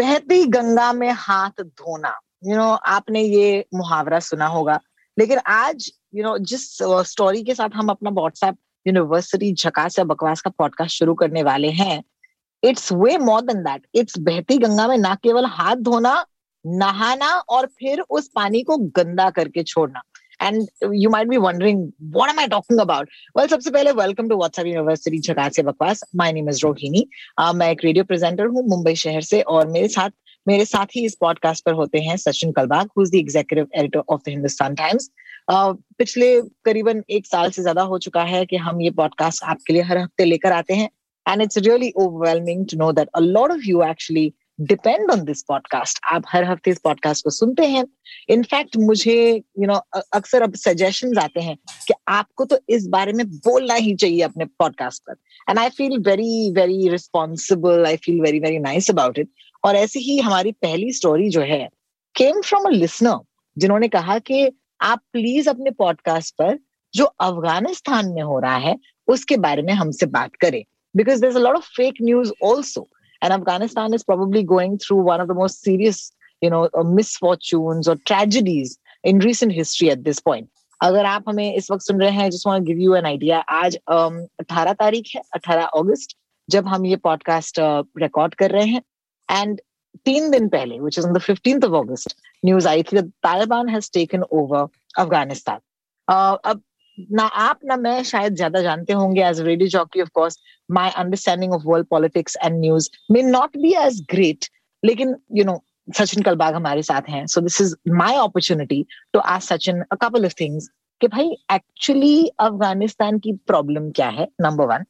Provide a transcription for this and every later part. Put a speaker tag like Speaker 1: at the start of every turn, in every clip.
Speaker 1: Bahti Ganga में हाथ धोना। यू नो आपने ये मुहावरा सुना होगा। लेकिन आज यू नो जिस स्टोरी के साथ हम अपना व्हाट्सएप यूनिवर्सिटी झकास या बकवास का पॉडकास्ट शुरू करने वाले हैं it's way more than that it's Bahti Ganga में ना केवल हाथ धोना, नहाना और फिर उस पानी को गंदा करके छोड़ना। And you might be wondering what am I talking about well सबसे पहले वेलकम टू व्हाट्सएप यूनिवर्सिटी झकास से बकवास माय नेम इज़ रोहिणी मैं एक रेडियो प्रेजेंटर हूँ मुंबई शहर से और मेरे साथ मेरे साथ ही इस पॉडकास्ट पर होते हैं Sachin Kalbag who is the executive editor of the Hindustan Times पिछले करीबन एक साल से ज़्यादा हो चुका है कि हम ये पॉडकास्ट आपके लिए हर हफ़्ते लेकर आते हैं। And it's really overwhelming to know that a lot of you actually depend on this podcast आप हर हफ़्ते इस पॉडकास्ट को सुनते हैं। इनफैक्ट मुझे यू नो अक्सर अब सजेशंस आते हैं कि आपको तो इस बारे में बोलना ही चाहिए अपने पॉडकास्ट पर। And I feel very very responsible I feel very very nice about it और ऐसे ही हमारी पहली स्टोरी जो है केम फ्रॉम अ लिसनर जिन्होंने कहा कि आप प्लीज़ अपने पॉडकास्ट पर जो अफ़गानिस्तान में हो रहा है, उसके बारे में हमसे बात करें। Because there a lot of fake news also and afghanistan is probably going through one of the most serious you know uh, misfortunes or tragedies in recent history at this point अगर आप हमें इस वक्त सुन रहे हैं just want give you an idea आज um, 18 तारीख है 18 अगस्त जब हम ये पॉडकास्ट रिकॉर्ड uh, कर रहे हैं एंड तीन दिन पहले which is on the fifteenth of August news आई थी Taliban has taken over Afghanistan अब ना आप, ना मैं शायद ज़्यादा जानते होंगे as radio jockey of course my understanding of world politics and news may not be as great लेकिन यू नो सचिन कलबाग हमारे साथ हैं so this is my opportunity to ask Sachin a couple of things कि भाई actually Afghanistan की problem क्या है number one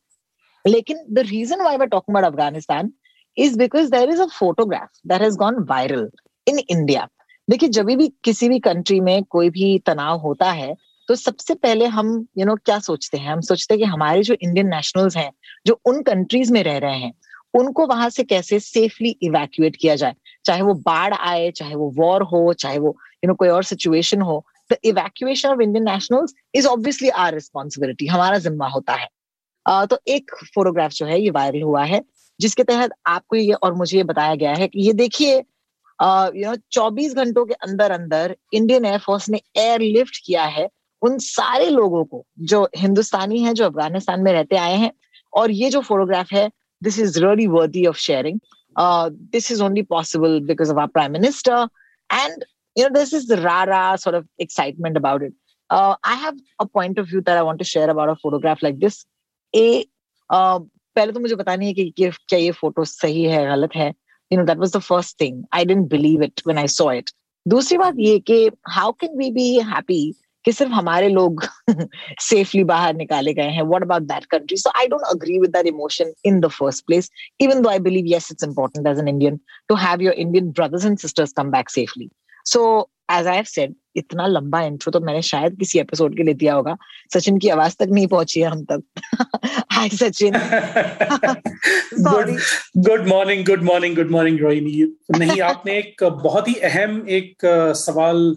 Speaker 1: लेकिन the reason why we're talking about Afghanistan is because there is a photograph that has gone viral in India देखिए, जब भी किसी भी कंट्री में कोई भी तनाव होता है तो सबसे पहले हम यू you नो know, क्या सोचते हैं? हम सोचते हैं कि हमारे जो इंडियन नेशनल्स हैं जो उन कंट्रीज़ में रह रहे हैं उनको वहाँ से कैसे सेफली इवैक्यूएट किया जाए? चाहे वो बाढ़ आए चाहे वो वॉर हो चाहे वो यू you नो know, कोई और सिचुएशन हो the evacuation of Indian nationals is obviously our responsibility हमारा जिम्मा होता है। uh, तो एक फोटोग्राफ जो है ये वायरल हुआ है जिसके तहत आपको ये और मुझे ये बताया गया है कि ये देखिए यू नो चौबीस घंटों के अंदर अंदर इंडियन एयरफोर्स ने एयर लिफ्ट किया है उन सारे लोगों को जो हिंदुस्तानी हैं जो अफ़गानिस्तान में रहते आए हैं और ये जो फोटोग्राफ है this is really worthy of sharing this is only possible because of our prime minister and know this is the rara sort of excitement about it. Uh, i have a point of view that i want to share about a photograph uh, पहले तो मुझे पता नहीं है कि, कि क्या ये फ़ोटो सही है गलत है. You know that was the first thing I didn't believe it when I saw it दूसरी बात ये कि how can we be happy कि सिर्फ़ हमारे लोग सेफली बाहर निकाले गए हैं। What about that country so I don't agree with that emotion in the first place even though I believe yes it's important as an Indian to have your Indian brothers and sisters come back safely so as I said इतना लंबा intro तो मैंने शायद किसी episode के लिए दिया होगा। सचिन की आवाज़ तक नहीं पहुँची है हम तक। Hi Sachin.
Speaker 2: Good morning good morning good morning Rohini. नहीं आपने एक बहुत ही अहम एक सवाल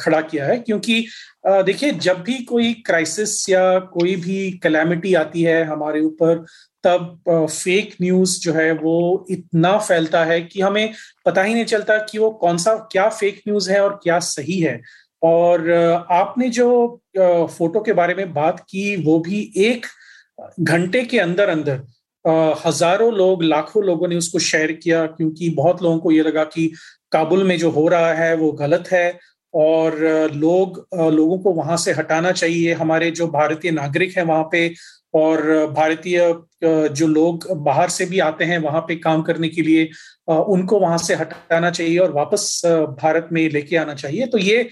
Speaker 2: खड़ा किया है क्योंकि देखिए जब भी कोई क्राइसिस या कोई भी कैलामिटी आती है हमारे ऊपर तब फेक न्यूज़ जो है वो इतना फैलता है कि हमें पता ही नहीं चलता कि वो कौन सा क्या फेक न्यूज़ है और क्या सही है। और आपने जो फ़ोटो के बारे में बात की, वो भी एक घंटे के अंदर अंदर हज़ारों लोग, लाखों लोगों ने उसको शेयर किया क्योंकि बहुत लोगों को ये लगा कि काबुल में जो हो रहा है वो गलत है और लोग लोगों को वहाँ से हटाना चाहिए। हमारे जो भारतीय नागरिक हैं वहाँ पे और भारतीय जो लोग बाहर से भी आते हैं वहाँ पे काम करने के लिए उनको वहाँ से हटाना चाहिए और वापस भारत में लेके आना चाहिए। तो ये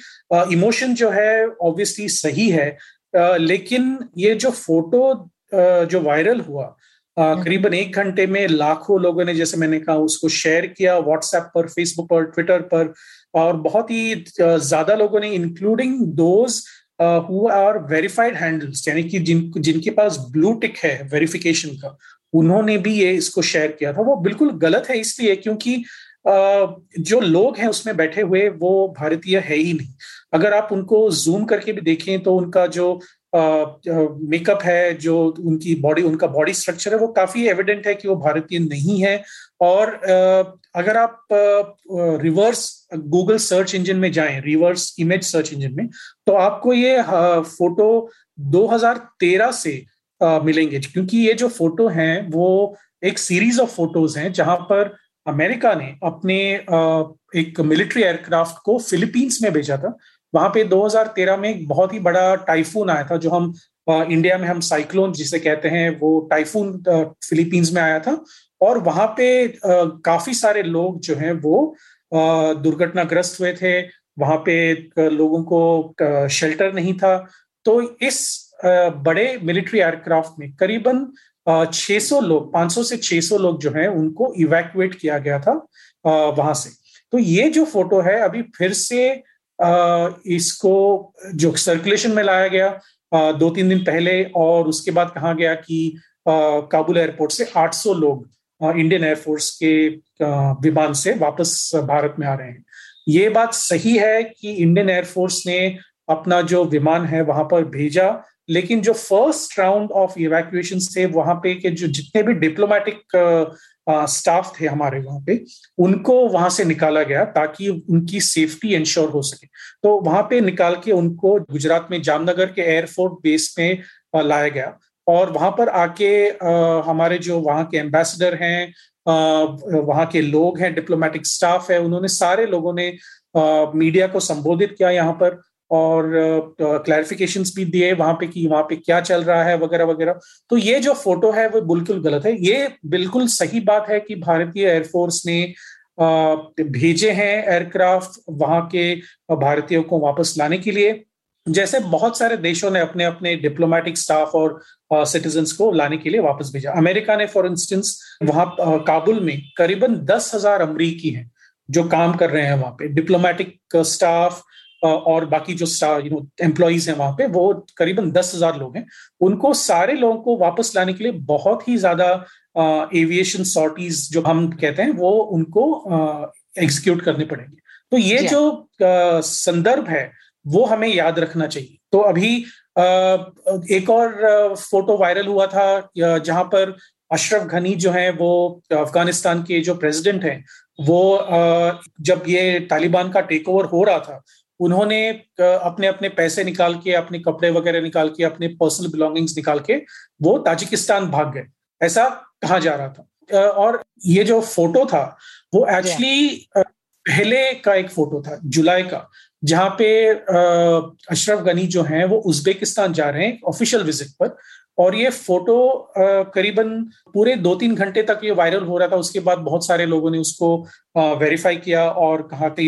Speaker 2: इमोशन जो है ऑब्वियसली सही है लेकिन ये जो फ़ोटो जो वायरल हुआ करीबन एक घंटे में लाखों लोगों ने जैसे मैंने कहा उसको शेयर किया व्हाट्सएप पर फेसबुक पर ट्विटर पर और बहुत ही ज़्यादा लोगों ने including those who are verified handles यानी कि जिन, जिनके पास ब्लू टिक है वेरिफिकेशन का, उन्होंने भी ये इसको शेयर किया था। वो बिल्कुल गलत है इसलिए क्योंकि जो लोग हैं उसमें बैठे हुए वो भारतीय है ही नहीं। अगर आप उनको जूम करके भी देखें तो उनका जो मेकअप है, जो उनकी बॉडी उनका बॉडी स्ट्रक्चर है, वो काफ़ी एविडेंट है कि वो भारतीय नहीं है। और अगर आप रिवर्स गूगल सर्च इंजन में जाएँ रिवर्स इमेज सर्च इंजन में तो आपको ये फ़ोटो 2013 से मिलेंगे। क्योंकि ये जो फ़ोटो हैं, वो एक सीरीज़ ऑफ़ फ़ोटोज़ हैं, जहाँ पर अमेरिका ने अपने एक मिलिट्री एयरक्राफ्ट को फिलीपींस में भेजा था। वहाँ पे 2013 में एक बहुत ही बड़ा टाइफून आया था, जो हम इंडिया में हम साइक्लोन जिसे कहते हैं, वो टाइफून फिलीपींस में आया था। और वहाँ पे काफ़ी सारे लोग जो हैं वो दुर्घटनाग्रस्त हुए थे। वहाँ पे लोगों को शेल्टर नहीं था। तो इस बड़े मिलिट्री एयरक्राफ्ट में करीबन 600 लोग 500 से 600 लोग जो हैं, उनको इवैक्यूएट किया गया था वहाँ से। तो ये जो फ़ोटो है, अभी फिर से इसको जो सर्कुलेशन में लाया गया दो तीन दिन पहले और उसके बाद कहा गया कि काबुल एयरपोर्ट से 800 लोग इंडियन एयरफोर्स के विमान से वापस भारत में आ रहे हैं। ये बात सही है कि इंडियन एयरफोर्स ने अपना जो विमान है वहाँ पर भेजा, लेकिन जो फ़र्स्ट राउंड ऑफ़ इवैक्यूएशन थे, वहाँ पे के जो जितने भी डिप्लोमेटिक स्टाफ थे हमारे वहाँ पे, उनको वहाँ से निकाला गया ताकि उनकी सेफ्टी इंश्योर हो सके। तो वहाँ पे निकाल के उनको गुजरात में जामनगर के एयरफोर्ट बेस में लाया गया। और वहाँ पर आके हमारे जो वहाँ के एम्बेसडर हैं वहाँ के लोग हैं डिप्लोमेटिक स्टाफ है, उन्होंने सारे लोगों ने मीडिया को संबोधित किया यहाँ पर। और क्लैरिफिकेशन भी दिए, वहाँ पे कि वहाँ पे क्या चल रहा है, वगैरह वगैरह। तो ये जो फ़ोटो है, वो बिल्कुल गलत है। ये बिल्कुल सही बात है कि भारतीय एयरफोर्स ने भेजे हैं एयरक्राफ्ट वहाँ के भारतीयों को वापस लाने के लिए। जैसे बहुत सारे देशों ने अपने अपने डिप्लोमेटिक स्टाफ और सिटीजन्स को लाने के लिए वापस भेजा। अमेरिका ने फॉर इंस्टेंस वहाँ काबुल में करीबन दस हज़ार अमरीकी हैं जो काम कर रहे हैं वहाँ पे। डिप्लोमेटिक स्टाफ और बाकी जो यू नो एम्प्लॉयज़ हैं वहाँ पे वो करीबन दस हज़ार लोग हैं। उनको सारे लोगों को वापस लाने के लिए बहुत ही ज़्यादा एविएशन सॉर्टीज जो हम कहते हैं वो उनको एग्जीक्यूट करने पड़ेंगे। तो ये जो। संदर्भ है वो हमें याद रखना चाहिए। तो अभी एक और फ़ोटो वायरल हुआ था जहाँ पर अशरफ घनी जो है वो अफ़गानिस्तान के जो प्रेसिडेंट हैं वो जब ये तालिबान का टेक ओवर हो रहा था उन्होंने अपने अपने पैसे निकाल के अपने कपड़े वगैरह निकाल के अपने पर्सनल बिलोंगिंग्स निकाल के वो ताजिकिस्तान भाग गए। ऐसा कहा जा रहा था। और ये जो फ़ोटो था वो एक्चुअली पहले का एक फ़ोटो था जुलाई का जहाँ पे अशरफ गनी जो हैं वो उज्बेकिस्तान जा रहे हैं ऑफिशियल विज़िट पर। और ये फ़ोटो करीबन पूरे दो तीन घंटे तक ये वायरल हो रहा था। उसके बाद बहुत सारे लोगों ने उसको वेरीफाई किया और कहा कि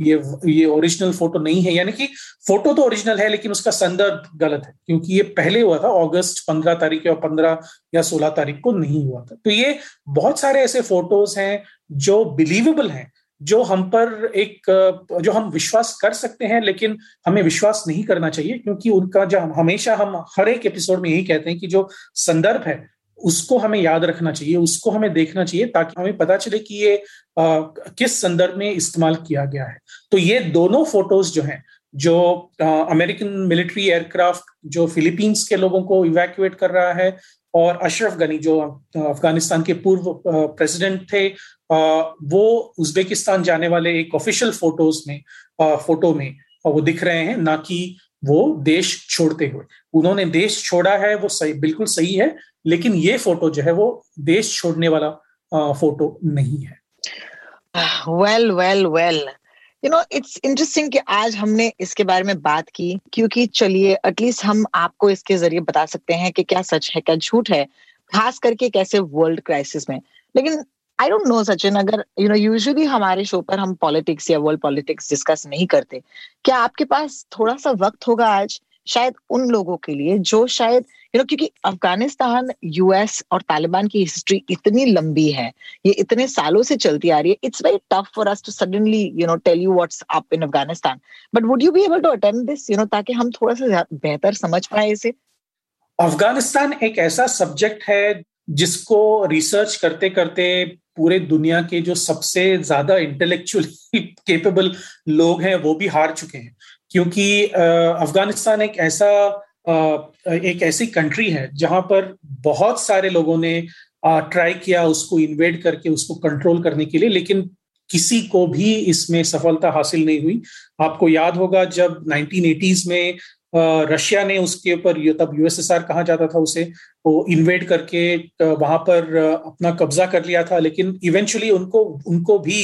Speaker 2: ये ये ओरिजिनल फ़ोटो नहीं है। यानी कि फ़ोटो तो ओरिजिनल है, लेकिन उसका संदर्भ गलत है, क्योंकि ये पहले हुआ था अगस्त पंद्रह तारीख या पंद्रह या सोलह तारीख को नहीं हुआ था। तो ये बहुत सारे ऐसे फ़ोटोज़ हैं जो बिलीवेबल हैं जो हम पर एक जो हम विश्वास कर सकते हैं लेकिन हमें विश्वास नहीं करना चाहिए क्योंकि उनका जो हमेशा हम हर एक एपिसोड में यही कहते हैं कि जो संदर्भ है उसको हमें याद रखना चाहिए उसको हमें देखना चाहिए ताकि हमें पता चले कि ये आ, किस संदर्भ में इस्तेमाल किया गया है। तो ये दोनों फ़ोटोज़ जो हैं जो अमेरिकन मिलिट्री एयरक्राफ्ट जो फिलीपींस के लोगों को इवैक्यूएट कर रहा है और अशरफ गनी जो अफ़गानिस्तान के पूर्व प्रेसिडेंट थे वो उज्बेकिस्तान जाने वाले एक ऑफिशियल फ़ोटोज़ में फ़ोटो में वो दिख रहे हैं, ना कि वो देश छोड़ते हुए। उन्होंने देश छोड़ा है, वो सही, बिल्कुल सही है, लेकिन ये फ़ोटो जो है, वो देश छोड़ने वाला फ़ोटो नहीं है।
Speaker 1: Well well well you know it's interesting कि आज हमने इसके बारे में बात की, क्योंकि चलिए एटलीस्ट हम आपको इसके ज़रिए बता सकते हैं कि क्या सच है, क्या झूठ है, खास करके कैसे वर्ल्ड क्राइसिस में। लेकिन आई डोंट नो सचिन, अगर यू नो यूजुअली हमारे शो पर हम पॉलिटिक्स या वर्ल्ड पॉलिटिक्स डिस्कस नहीं करते। क्या आपके पास थोड़ा सा वक्त होगा आज? शायद उन लोगों के लिए जो शायद यू नो क्योंकि अफ़गानिस्तान यूएस और तालिबान की हिस्ट्री इतनी लंबी है, ये इतने सालों से चलती आ रही है it's very tough for us to suddenly you know tell you what's up in Afghanistan. But would you be able to attempt this you know ताकि हम थोड़ा सा बेहतर समझ पाए इसे?
Speaker 2: अफ़गानिस्तान एक ऐसा सब्जेक्ट है जिसको रिसर्च करते करते पूरे दुनिया के जो सबसे ज़्यादा इंटेलेक्चुअली केपेबल लोग हैं, वो भी हार चुके हैं। क्योंकि अफ़गानिस्तान एक ऐसा एक ऐसी कंट्री है जहाँ पर बहुत सारे लोगों ने ट्राई किया उसको इन्वेड करके, उसको कंट्रोल करने के लिए, लेकिन किसी को भी इसमें सफलता हासिल नहीं हुई। आपको याद होगा जब 1980s में रशिया ने उसके ऊपर तब यूएसएसआर कहा जाता था उसे, वो इन्वेड करके वहाँ पर अपना कब्जा कर लिया था, लेकिन इवेंचुअली उनको उनको भी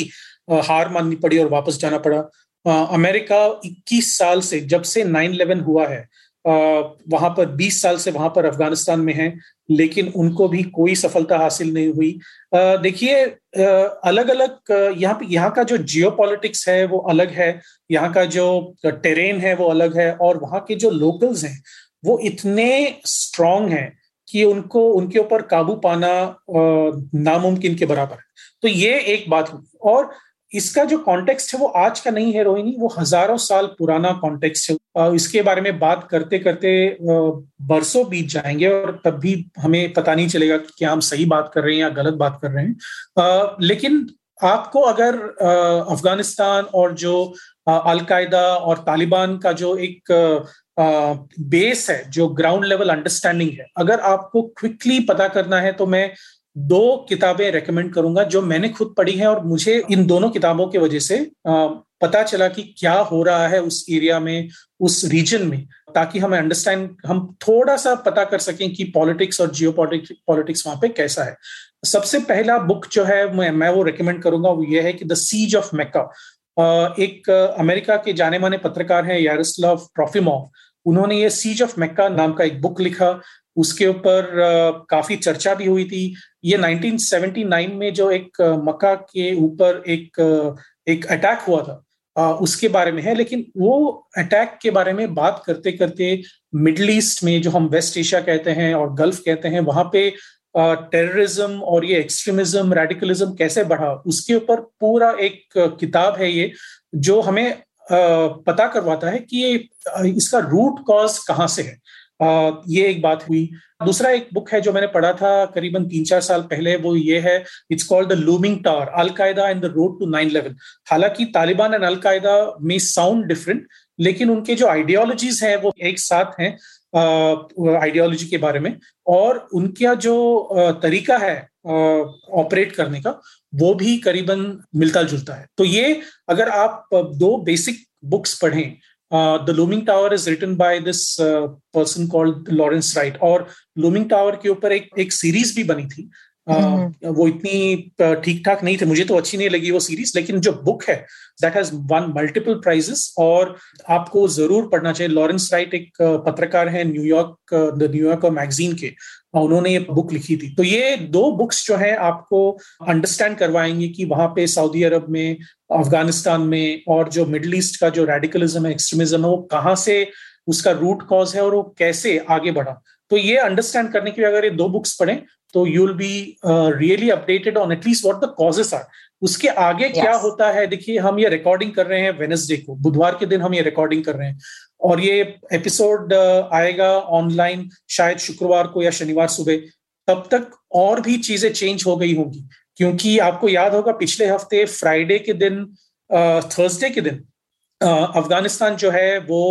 Speaker 2: हार माननी पड़ी और वापस जाना पड़ा। अमेरिका 21 साल से, जब से 9/11 हुआ है वहाँ पर 20 साल से वहाँ पर अफ़गानिस्तान में है, लेकिन उनको भी कोई सफलता हासिल नहीं हुई। देखिए अलग अलग यहाँ पे, यहाँ का जो जियो है, वो अलग है, यहाँ का जो टेरेन है, वो अलग है, और वहाँ के जो लोकल्स हैं, वो इतने स्ट्रांग हैं कि उनको, उनके ऊपर काबू पाना नामुमकिन के बराबर है। तो ये एक बात हुई। और इसका जो कॉन्टेक्स्ट है वो आज का नहीं है, रोहिणी, वो हज़ारों साल पुराना कॉन्टेक्स्ट है। इसके बारे में बात करते करते बरसों बीत जाएँगे और तब भी हमें पता नहीं चलेगा कि क्या हम सही बात कर रहे हैं या गलत बात कर रहे हैं। लेकिन आपको अगर अफ़गानिस्तान और जो अलकायदा और तालिबान का जो एक बेस है, जो ग्राउंड लेवल अंडरस्टैंडिंग है, अगर आपको क्विकली पता करना है तो मैं दो किताबें रेकमेंड करूँगा जो मैंने खुद पढ़ी है और मुझे इन दोनों किताबों की वजह से पता चला कि क्या हो रहा है उस एरिया में, उस रीजन में, ताकि हमें अंडरस्टैंड हम थोड़ा सा पता कर सकें कि पॉलिटिक्स और जियो पॉलिटिक्स वहाँ पे कैसा है। सबसे पहला बुक जो है, मैं मैं वो रिकमेंड करूँगा, वो ये है कि द सीज ऑफ़ मेका एक अमेरिका के जाने माने पत्रकार हैं, यारोस्लाव ट्रॉफिमोव उन्होंने ये सीज ऑफ़ मेक्का नाम का एक बुक लिखा उसके ऊपर काफ़ी चर्चा भी हुई थी। ये 1979 में जो एक मक्का के ऊपर एक एक अटैक हुआ था उसके बारे में है। लेकिन वो अटैक के बारे में बात करते करते मिडल ईस्ट में जो हम वेस्ट एशिया कहते हैं और गल्फ कहते हैं, वहाँ पे टेररिज्म और ये एक्सट्रीमिज्म, रेडिकलिज्म कैसे बढ़ा, उसके ऊपर पूरा एक किताब है ये, जो हमें पता करवाता है कि ये इसका रूट कॉज कहाँ से है। ये एक बात हुई। दूसरा एक बुक है जो मैंने पढ़ा था करीबन तीन चार साल पहले, वो ये है it's called the looming tower al Qaeda and the road to nine eleven हालाँकि तालिबान एंड अलकायदा में साउंड डिफरेंट लेकिन उनके जो आइडियोलॉजीज हैं, वो एक साथ हैं आइडियोलॉजी के बारे में, और उनका जो तरीका है ऑपरेट करने का, वो भी करीबन मिलता जुलता है। तो ये, अगर आप दो बेसिक बुक्स पढ़ें the looming tower is written by this person called Lawrence Wright और लूमिंग टावर के ऊपर एक एक सीरीज भी बनी थी Uh, वो इतनी ठीक ठाक नहीं थे। मुझे तो अच्छी नहीं लगी वो सीरीज़ लेकिन जो बुक है that has won multiple prizes और आपको ज़रूर पढ़ना चाहिए। लॉरेंस राइट एक पत्रकार है न्यूयॉर्क द न्यूयॉर्क मैगजीन के उन्होंने ये बुक लिखी थी। तो ये दो बुक्स जो है आपको अंडरस्टैंड करवाएँगे कि वहाँ पे सऊदी अरब में अफ़गानिस्तान में और जो मिडल ईस्ट का जो रेडिकलिज्म है एक्सट्रीमिज्म है वो कहाँ से उसका रूट कॉज है और वो कैसे आगे बढ़ा। तो ये अंडरस्टैंड करने के लिए अगर ये दो बुक्स पढ़ें तो you will be really updated on at least what the causes are उसके आगे yes. क्या होता है? देखिए हम ये रिकॉर्डिंग कर रहे हैं वेनसडे को। बुधवार के दिन हम ये रिकॉर्डिंग कर रहे हैं। और ये एपिसोड uh, आएगा ऑनलाइन शायद शुक्रवार को या शनिवार सुबह। तब तक और भी चीज़ें चेंज हो गई होंगी। क्योंकि आपको याद होगा पिछले हफ़्ते फ्राइडे के दिन थर्सडे uh, के दिन uh, अफ़गानिस्तान जो है वो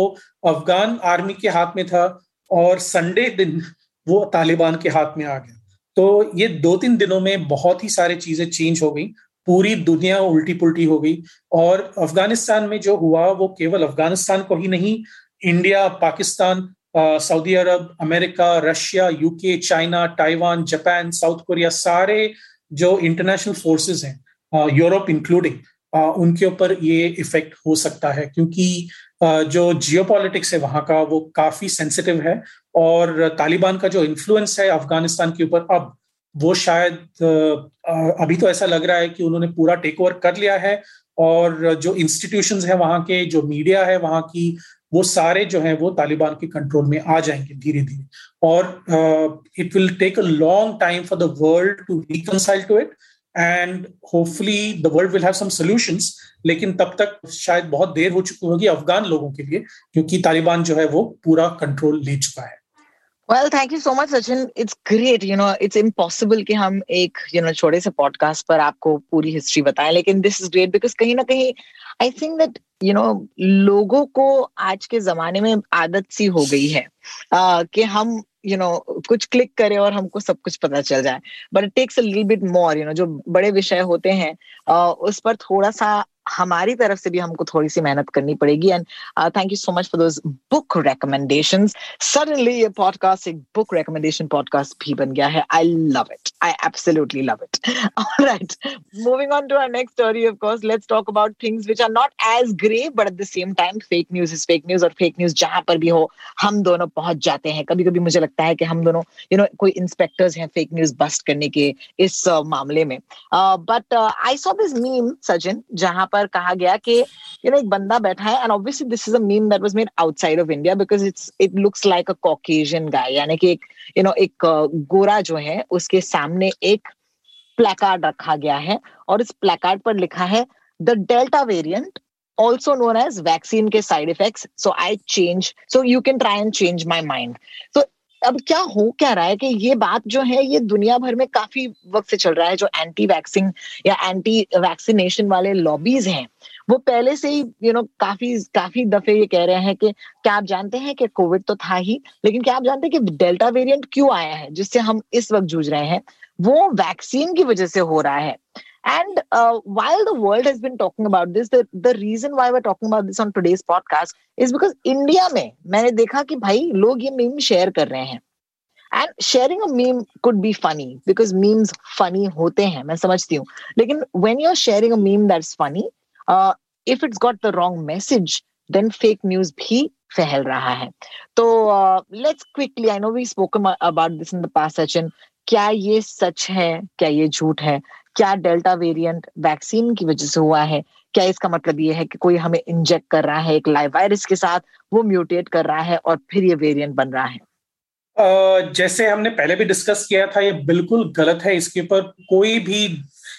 Speaker 2: अफगान आर्मी के हाथ में था। और संडे दिन वो तालिबान के हाथ में आ गया। तो ये दो तीन दिनों में बहुत ही सारी चीज़ें चेंज हो गई। पूरी दुनिया उल्टी पुल्टी हो गई और अफ़गानिस्तान में जो हुआ वो केवल अफ़गानिस्तान को ही नहीं India Pakistan Saudi Arabia America Russia UK China Taiwan Japan South Korea सारे जो इंटरनेशनल फोर्सेस हैं यूरोप इंक्लूडिंग उनके ऊपर ये इफ़ेक्ट हो सकता है क्योंकि जो जियो है वहाँ का वो काफ़ी सेंसिटिव है और तालिबान का जो इन्फ्लुएंस है अफ़गानिस्तान के ऊपर अब, वो शायद अभी तो ऐसा लग रहा है कि उन्होंने पूरा टेक ओवर कर लिया है और जो इंस्टीट्यूशंस है वहाँ के, जो मीडिया है वहाँ की, वो सारे जो है वो तालिबान के कंट्रोल में आ जाएँगे धीरे धीरे और it will take a long time for the world to reconcile to it and hopefully the world will have some solutions लेकिन तब तक शायद बहुत देर हो चुकी होगी अफगान लोगों के लिए क्योंकि तालिबान जो है वो पूरा कंट्रोल ले चुका है।
Speaker 1: Well thank you so much Sachin it's great you know it's impossible कि हम एक यू नो छोटे से पॉडकास्ट पर आपको पूरी हिस्ट्री बताएँ लेकिन दिस इज़ ग्रेट बिकॉज़ कहीं ना कहीं I think that you know लोगों को आज के जमाने में आदत सी हो गई है uh, कि हम यू नो कुछ क्लिक करे और हमको सब कुछ पता चल जाए। But it takes a little bit more you know जो बड़े विषय होते हैं उस पर थोड़ा सा हमारी तरफ़ से भी हमको थोड़ी सी मेहनत करनी पड़ेगी। And thank you so much for book recommendation suddenly ये पॉडकास्ट एक बुक रिकमेंडेशन पॉडकास्ट भी बन गया है। I love it I absolutely love it right moving on to our next story of course let's talk about things which are not as grey but at the same time fake news is fake news और fake news जहाँ पर भी हो हम दोनों पहुँच जाते हैं। कभी कभी मुझे लगता है कि हम दोनों यू नो कोई इंस्पेक्टर्स हैं फेक न्यूज़ बस्ट करने के इस uh, मामले में। But I saw this meme Sachin जहाँ पर कहा गया कि यू नो एक बंदा बैठा है and obviously this is a meme that was made outside of India because it's it looks like a Caucasian guy यानी कि एक यू नो एक गोरा जो है, उसके सामने एक प्लेकार्ड रखा गया है और इस प्लेकार्ड पर लिखा है the delta variant also known as vaccine के side effects, so i change, so you can try and change my mind. So अब क्या हो क्या रहा है कि ये बात जो है, ये दुनिया भर में काफ़ी वक्त से चल रहा है, जो एंटी वैक्सिंग या एंटी वैक्सीनेशन वाले लॉबीज हैं। वो पहले से ही यू नो काफ़ी काफ़ी दफे ये कह रहे हैं कि क्या आप जानते हैं कि कोविड तो था ही, लेकिन क्या आप जानते हैं कि डेल्टा वेरिएंट क्यों आया है, जिससे हम इस वक्त जूझ रहे हैं? वो वैक्सीन की वजह से हो रहा है। And uh, while the world has been talking about this, the, the reason why we're talking about this on today's podcast is because India में मैंने देखा कि भाई लोग ये मीम शेयर कर रहे हैं। And sharing a meme could be funny because memes funny होते हैं मैं समझती हूँ। लेकिन when you are sharing a meme that's funny if it's got the wrong message then fake news भी फैल रहा है। तो let's quickly I know we spoken about this in the past Sachin क्या ये सच है? क्या ये झूठ है? क्या डेल्टा वेरिएंट वैक्सीन की वजह से हुआ है? क्या इसका मतलब ये है कि कोई हमें इंजेक्ट कर रहा है एक लाइव वायरस के साथ, वो म्यूटेट कर रहा है और फिर ये वेरिएंट बन रहा है?
Speaker 2: जैसे हमने पहले भी डिस्कस किया था, ये बिल्कुल गलत है इसके ऊपर। कोई भी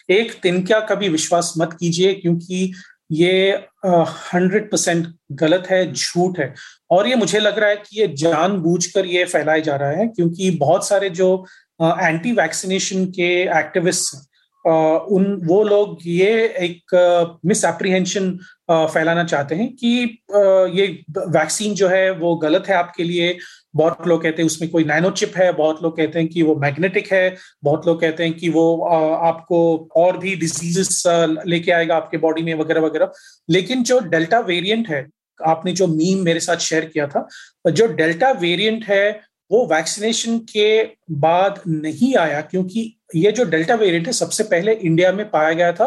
Speaker 2: एक तिनका का भी विश्वास मत कीजिए, क्योंकि ये हंड्रेड परसेंट गलत है, झूठ है। और ये मुझे लग रहा है कि ये जानबूझकर ये फैलाया जा रहा है, क्योंकि बहुत सारे जो एंटी वैक्सीनेशन के एक्टिविस्ट उन, वो लोग ये एक मिस एप्रीहेंशन फैलाना चाहते हैं कि ये वैक्सीन जो है वो गलत है आपके लिए। बहुत लोग कहते हैं उसमें कोई नैनो चिप है। बहुत लोग कहते हैं कि वो मैग्नेटिक है। बहुत लोग कहते हैं कि वो आपको और भी डिजीजेस लेके आएगा आपके बॉडी में वगैरह वगैरह। लेकिन जो डेल्टा वेरिएंट है, आपने जो मीम मेरे साथ शेयर किया था, जो डेल्टा वेरिएंट है, वो वैक्सीनेशन के बाद नहीं आया क्योंकि ये जो डेल्टा वेरिएंट है, सबसे पहले इंडिया में पाया गया था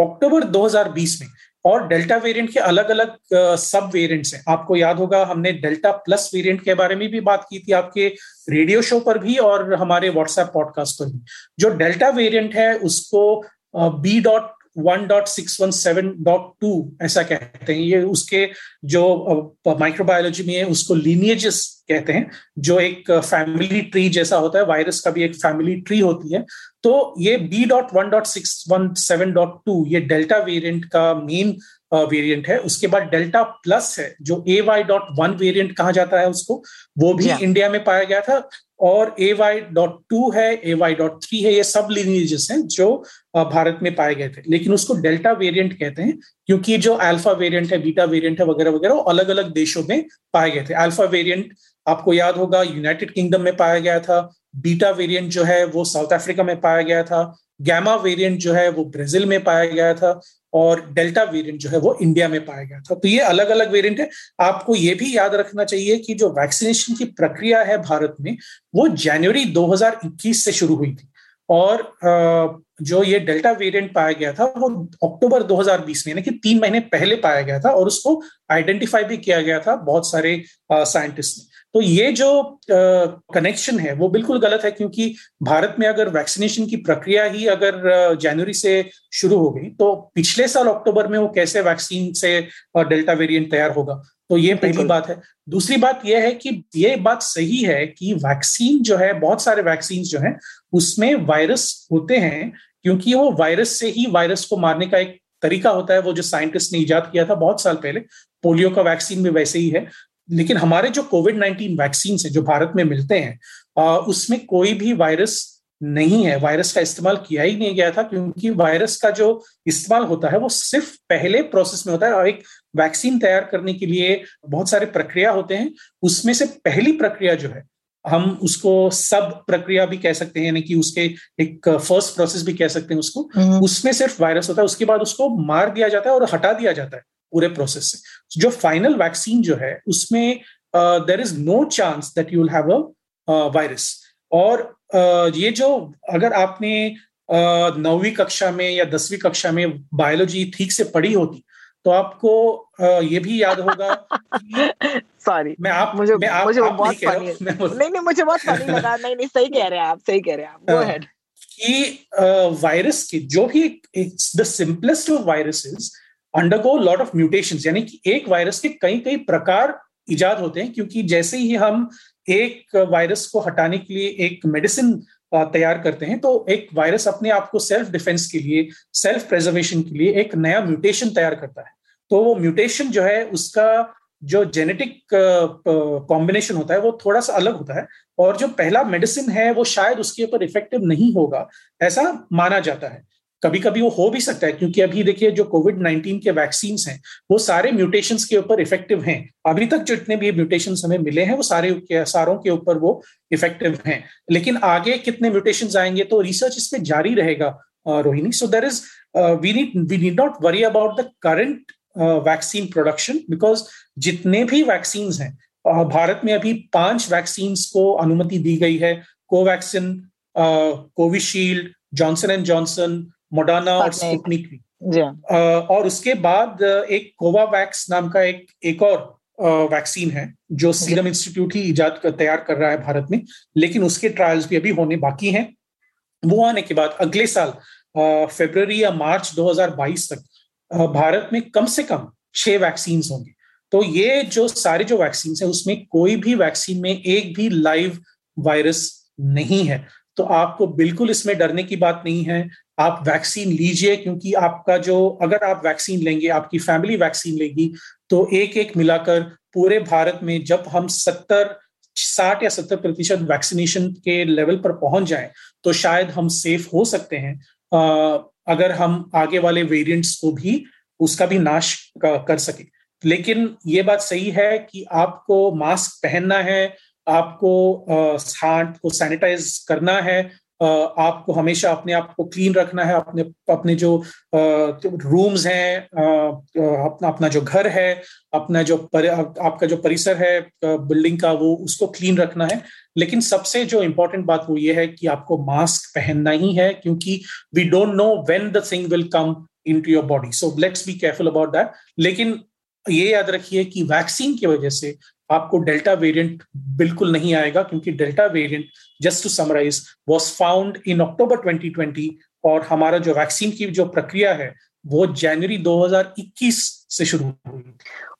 Speaker 2: अक्टूबर 2020 में। और डेल्टा वेरिएंट के अलग अलग सब वेरिएंट्स हैं। आपको याद होगा, हमने डेल्टा प्लस वेरिएंट के बारे में भी बात की थी आपके रेडियो शो पर भी और हमारे व्हाट्सएप पॉडकास्ट पर भी। जो डेल्टा वेरिएंट है, उसको B dot one dot six one seven dot two ऐसा कहते हैं। ये उसके जो माइक्रोबायोलॉजी में है उसको लीनियजेस कहते हैं जो एक फैमिली ट्री जैसा होता है वायरस का भी एक फैमिली ट्री होती है। तो ये B dot one dot six one seven dot two ये डेल्टा वेरियंट का मेन वेरिएंट है। उसके बाद डेल्टा प्लस है जो A Y dot one variant कहा जाता है उसको वो भी yeah. इंडिया में पाया गया था। और ए वाई डॉट टू है ए वाई डॉट थ्री है, ये सब लिनिजेस हैं जो भारत में पाए गए थे। लेकिन उसको डेल्टा वेरिएंट कहते हैं, क्योंकि जो अल्फ़ा वेरिएंट है बीटा वेरिएंट है, वगैरह वगैरह अलग अलग देशों में पाए गए थे। अल्फ़ा वेरिएंट आपको याद होगा यूनाइटेड किंगडम में पाया गया था बीटा वेरिएंट जो है, वो साउथ अफ्रीका में पाया गया था गैमा वेरिएंट जो है, वो ब्राज़ील में पाया गया था और डेल्टा वेरिएंट जो है वो इंडिया में पाया गया था। तो ये अलग अलग वेरिएंट है। आपको ये भी याद रखना चाहिए कि जो वैक्सीनेशन की प्रक्रिया है भारत में, वो जनवरी 2021 से शुरू हुई थी। और जो ये डेल्टा वेरिएंट पाया गया था, वो अक्टूबर 2020 में, यानी कि तीन महीने पहले पाया गया था और उसको आइडेंटिफाई भी किया गया था बहुत सारे साइंटिस्ट ने। तो ये जो कनेक्शन है वो बिल्कुल गलत है क्योंकि भारत में अगर वैक्सीनेशन की प्रक्रिया ही अगर जनवरी से शुरू हो गई तो पिछले साल अक्टूबर में वो कैसे वैक्सीन से डेल्टा वेरिएंट तैयार होगा? तो ये पहली बात है। दूसरी बात यह है कि ये बात सही है कि वैक्सीन जो है बहुत सारे वैक्सीन जो है उसमें वायरस होते हैं क्योंकि वो वायरस से ही वायरस को मारने का एक तरीका होता है वो जो साइंटिस्ट ने ईजाद किया था बहुत साल पहले पोलियो का वैक्सीन भी वैसे ही है। लेकिन हमारे जो कोविड नाइन्टीन वैक्सीन है जो भारत में मिलते हैं उसमें कोई भी वायरस नहीं है। वायरस का इस्तेमाल किया ही नहीं गया था क्योंकि वायरस का जो इस्तेमाल होता है वो सिर्फ़ पहले प्रोसेस में होता है और एक वैक्सीन तैयार करने के लिए बहुत सारे प्रक्रिया होते हैं। उसमें से पहली प्रक्रिया जो है हम उसको सब प्रक्रिया भी कह सकते हैं यानी कि उसके एक फ़र्स्ट प्रोसेस भी कह सकते हैं उसको। हम्म। उसमें सिर्फ़ वायरस होता है उसके बाद उसको मार दिया जाता है और हटा दिया जाता है। पूरे प्रोसेस से। जो फाइनल वैक्सीन जो है उसमें there is no chance that you will have a virus और uh, ये जो अगर आपने uh, नौवीं कक्षा में या दसवीं कक्षा में बायोलॉजी ठीक से पढ़ी होती तो आपको ये भी याद होगा
Speaker 1: सॉरी
Speaker 2: मैं आप
Speaker 1: मुझे
Speaker 2: मैं आप,
Speaker 1: मुझे
Speaker 2: आप
Speaker 1: बहुत फनी नहीं नहीं मुझे बहुत फनी लगा। नहीं नहीं सही कह रहे हैं आप सही कह रहे हैं आप। गो अहेड
Speaker 2: कि वायरस के जो भी the simplest of viruses undergo lot of mutation यानी कि एक वायरस के कई कई प्रकार इजाद होते हैं, क्योंकि जैसे ही हम एक वायरस को हटाने के लिए एक मेडिसिन तैयार करते हैं तो एक वायरस अपने आप को सेल्फ डिफेंस के लिए सेल्फ प्रेजर्वेशन के लिए एक नया म्यूटेशन तैयार करता है। तो वो म्यूटेशन जो है, उसका जो जेनेटिक कॉम्बिनेशन होता है, वो थोड़ा सा अलग होता है, और जो पहला मेडिसिन है, वो शायद उसके ऊपर इफ़ेक्टिव नहीं होगा, ऐसा माना जाता है। कभी कभी वो हो भी सकता है क्योंकि अभी देखिए जो कोविड नाइन्टीन के वैक्सीन हैं वो सारे म्यूटेशन के ऊपर इफ़ेक्टिव हैं। अभी तक जो इतने भी म्यूटेशन हमें मिले हैं वो सारे के, सारों के ऊपर वो इफ़ेक्टिव हैं। लेकिन आगे कितने म्यूटेशन आएँगे तो रिसर्च इसमें जारी रहेगा Rohini. So there is we need we need not worry about the current vaccine production because जितने भी वैक्सीन हैं भारत में अभी पाँच वैक्सीन को अनुमति दी गई है। Covaxin Covishield Johnson and Johnson Moderna और स्पुटनिक भी और उसके बाद एक कोवावैक्स नाम का एक एक और वैक्सीन है जो सीरम इंस्टीट्यूट ही इजाद कर, तैयार कर रहा है भारत में लेकिन उसके ट्रायल्स भी अभी होने बाकी हैं। वो आने के बाद अगले साल फेब्रवरी या मार्च 2022 तक भारत में कम से कम छह वैक्सीन होंगे। तो ये जो सारे जो वैक्सीन है उसमें कोई भी वैक्सीन में एक भी लाइव वायरस नहीं है। तो आपको बिल्कुल इसमें डरने की बात नहीं है आप वैक्सीन लीजिए, क्योंकि आपका जो, अगर आप वैक्सीन लेंगे, आपकी फैमिली वैक्सीन लेगी तो एक एक मिलाकर पूरे भारत में जब हम सत्तर, साठ या सत्तर प्रतिशत वैक्सीनेशन के लेवल पर पहुँच जाएँ तो शायद हम सेफ़ हो सकते हैं। अगर हम आगे वाले वेरिएंट्स को भी, उसका भी नाश कर सके। लेकिन ये बात सही है कि आपको मास्क पहनना है, आपको हाथ को सैनिटाइज करना है आपको हमेशा अपने आप को क्लीन रखना है अपने अपने जो रूम्स हैं अपना अपना जो घर है अपना जो पर, आपका जो परिसर है बिल्डिंग का वो उसको क्लीन रखना है। लेकिन सबसे जो इंपॉर्टेंट बात वो ये है कि आपको मास्क पहनना ही है क्योंकि we don't know when the thing will come into your body so let's be careful about that लेकिन ये याद रखिए कि वैक्सीन की वजह से आपको डेल्टा वेरिएंट बिल्कुल नहीं आएगा, क्योंकि delta variant just to summarise was found in October 2020 और हमारा जो वैक्सीन की जो प्रक्रिया है, वो जनवरी 2021 से शुरू हुई।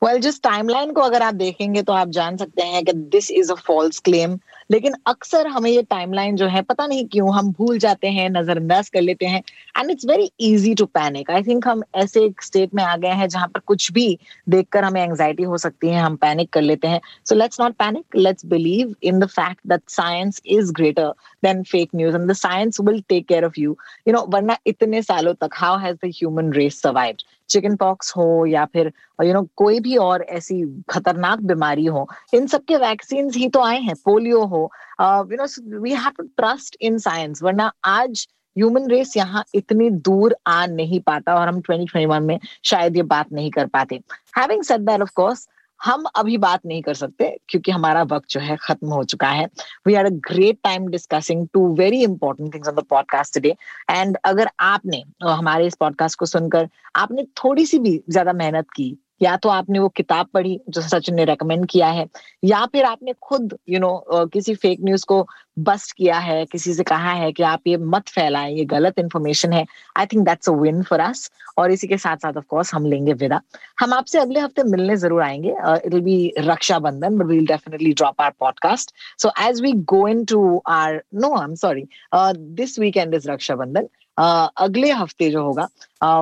Speaker 1: वेल जिस टाइमलाइन को अगर आप देखेंगे तो आप जान सकते हैं कि this is a false claim लेकिन अक्सर हमें ये टाइमलाइन जो है, पता नहीं क्यों हम भूल जाते हैं, नजरअंदाज कर लेते हैं and it's very easy to panic I think हम ऐसे एक स्टेट में आ गए हैं जहाँ पर कुछ भी देखकर हमें एंग्जाइटी हो सकती है, हम पैनिक कर लेते हैं। So let's not panic let's believe in the fact that science is greater than fake news and the science will take care of you you know वरना इतने सालों तक how has the human race survived chickenpox हो या फिर you know कोई भी और ऐसी खतरनाक बीमारी हो, इन सब के वैक्सीन ही तो आए हैं पोलियो हो you know we have to trust in science वरना आज ह्यूमन रेस यहाँ इतनी दूर आ नहीं पाता और हम 2021 में शायद ये बात नहीं कर पाते। Having said that of course हम अभी बात नहीं कर सकते, क्योंकि हमारा वक्त जो है खत्म हो चुका है। We are a great time discussing two very important things on the podcast today and अगर आपने हमारे इस पॉडकास्ट को सुनकर आपने थोड़ी सी भी ज़्यादा मेहनत की या तो आपने वो किताब पढ़ी जो सचिन ने रेकमेंड किया है या फिर आपने खुद यू you नो know, किसी फेक न्यूज़ को बस्ट किया है किसी से कहा है कि आप ये मत फैलाएँ ये गलत इन्फॉर्मेशन है I think that's a win for us और इसी के साथ साथ ऑफ़ कोर्स हम लेंगे विदा। हम आपसे अगले हफ़्ते मिलने ज़रूर आएँगे। It will be Rakshabandhan but we'll definitely drop our podcast so as we go into our no I am sorry this weekend is Raksha Bandhan अगले हफ़्ते जो होगा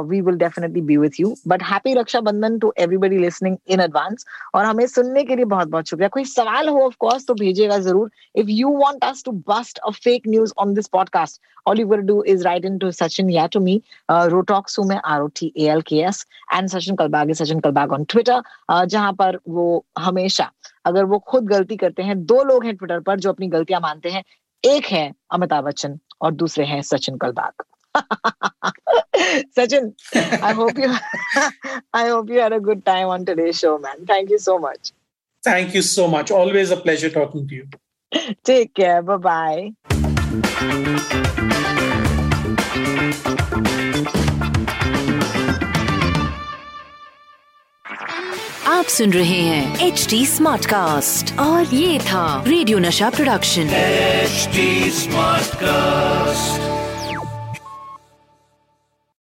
Speaker 1: we will definitely be with you but happy Raksha Bandhan to everybody listening in advance और हमें सुनने के लिए बहुत बहुत शुक्रिया। कोई सवाल हो ऑफ़ कोर्स तो भेजिएगा ज़रूर। If you want us to bust a fake news on this podcast all you will do is write in to Sachin या टू मी रोटॉक्सू में R O T A L K S and Sachin Kalbag Sachin Kalbag on Twitter जहाँ पर वो हमेशा, अगर वो खुद गलती करते हैं, दो लोग हैं ट्विटर पर जो अपनी गलतियाँ मानते हैं। एक है अमिताभ बच्चन और दूसरे हैं Sachin Kalbag Sachin, I hope you I hope you had a good time on today's show, man. Thank you so much.
Speaker 2: Thank you so much. Always a pleasure talking to you.
Speaker 1: Take care. Bye bye.
Speaker 3: आप सुन रहे हैं H D smart cast और ये था radio नशा production
Speaker 4: H smart cast